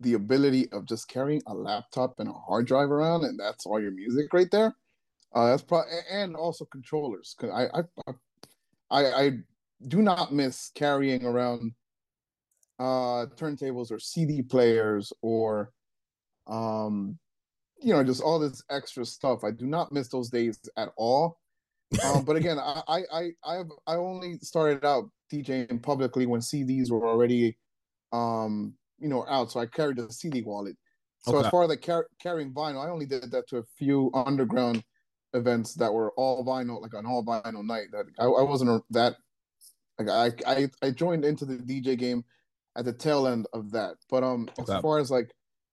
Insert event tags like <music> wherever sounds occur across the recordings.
The ability of just carrying a laptop and a hard drive around, and that's all your music right there. Uh, that's probably and also controllers. Cause I I I, I do not miss carrying around uh turntables or CD players or um you know just all this extra stuff i do not miss those days at all um, but again I, I i have i only started out djing publicly when cds were already um you know out so i carried a cd wallet so Okay. as far as like car- carrying vinyl i only did that to a few underground events that were all vinyl like an all vinyl night that i, I wasn't that like I, I i joined into the dj game at the tail end of that but um Okay. as far as like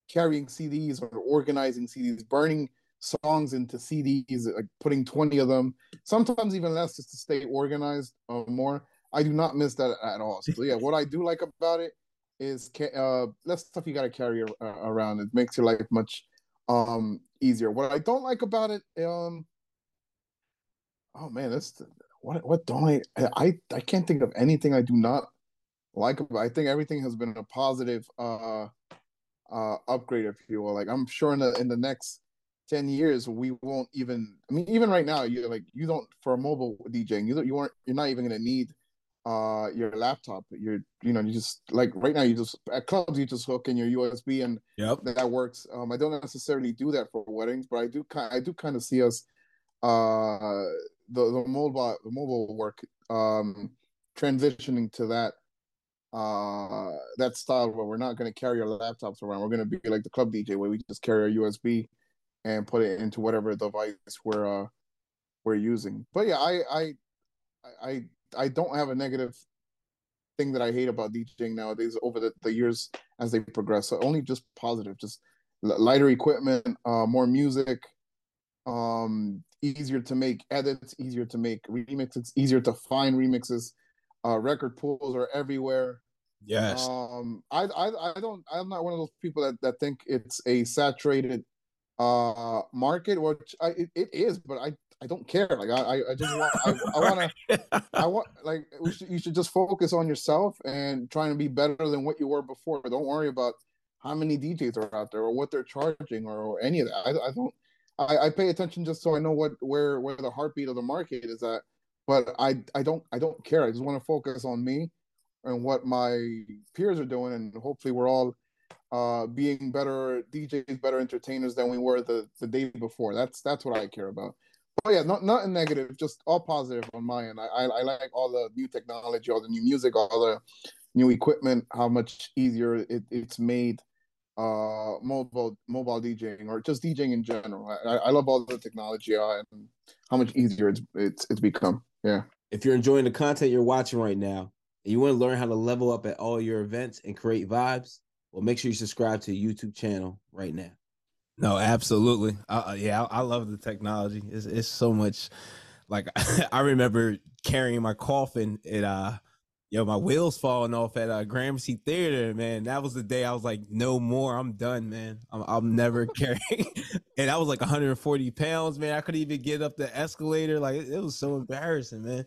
carrying CDs or organizing CDs, burning songs into CDs, like putting 20 of them, sometimes even less just to stay organized uh, more. I do not miss that at all. So yeah, what I do like about it is uh less stuff you got to carry uh, around. It makes your life much um easier. What I don't like about it um oh man, that's what what don't I I I can't think of anything I do not like about I think everything has been a positive uh uh upgrade if you will like i'm sure in the in the next 10 years we won't even i mean even right now you like you don't for a mobile djing you you aren't you're not even going to need uh your laptop you're you know you just like right now you just at clubs you just hook in your usb and Yep. that works. Um i don't necessarily do that for weddings but i do kind i do kind of see us uh the the mobile the mobile work um transitioning to that uh that style where we're not going to carry our laptops around. We're going to be like the club dj where we just carry our usb and put it into whatever device we're uh we're using. But yeah i i i i don't have a negative thing that i hate about djing nowadays over the, the years as they progress. So only just positive just lighter equipment uh more music um easier to make edits easier to make remixes easier to find remixes. Uh record pools are everywhere. Yes. um I, I i don't i'm not one of those people that that think it's a saturated uh market which i it, it is but i i don't care. Like i i just want i, <laughs> I want to i want like we should, you should just focus on yourself and trying to be better than what you were before. Don't worry about how many djs are out there or what they're charging or, or any of that. I, I don't I, I pay attention just so i know what where where the heartbeat of the market is at but i i don't i don't care. I just want to focus on me and what my peers are doing and hopefully we're all uh being better DJs, better entertainers than we were the the day before. That's that's what I care about. But yeah, not not nothing negative, just all positive on my end. I, I I like all the new technology, all the new music, all the new equipment, how much easier it, it's made uh mobile mobile DJing or just DJing in general. I, I love all the technology uh, and how much easier it's it's it's become. Yeah. If you're enjoying the content you're watching right now and you want to learn how to level up at all your events and create vibes, well, make sure you subscribe to the YouTube channel right now. No, absolutely. Uh, uh, yeah, I, I love the technology. It's, it's so much. Like <laughs> I remember carrying my coffin at uh, yo, my wheels falling off at uh, Gramercy Theater. Man, that was the day I was like, no more. I'm done, man. I'm, I'm never <laughs> carrying. <laughs> and I was like 140 pounds, man. I couldn't even get up the escalator. Like it, it was so embarrassing, man.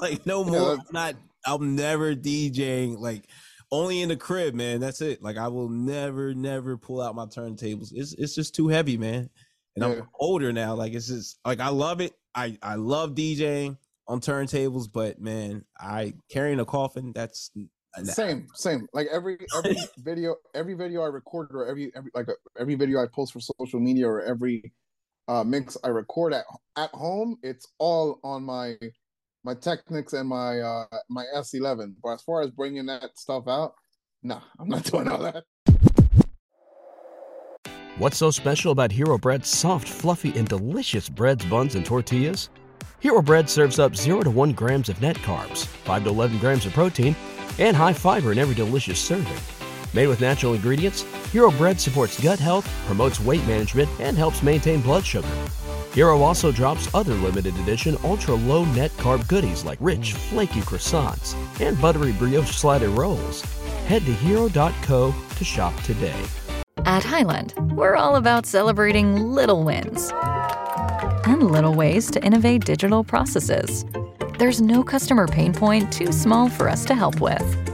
Like, no more. I'm not. I'm never DJing. Like only in the crib, man. That's it. Like I will never, never pull out my turntables. It's it's just too heavy, man. And Yeah. I'm older now. Like it's just like I love it. I I love DJing on turntables, but man, I carrying a coffin. That's same, same. Like every every <laughs> video, every video I record or every every like every video I post for social media or every uh mix I record at at home, it's all on my my Technics and my uh my S11. But as far as bringing that stuff out, nah, I'm not <laughs> doing all that. What's so special about Hero Bread's soft, fluffy, and delicious breads, buns, and tortillas? Hero Bread serves up 0 to 1 grams of net carbs, 5 to 11 grams of protein, and high fiber in every delicious serving. Made with natural ingredients, Hero Bread supports gut health, promotes weight management, and helps maintain blood sugar. Hero also drops other limited edition ultra low net carb goodies like rich, flaky croissants and buttery brioche slider rolls. Head to hero.co to shop today. At Hyland, we're all about celebrating little wins and little ways to innovate digital processes. There's no customer pain point too small for us to help with.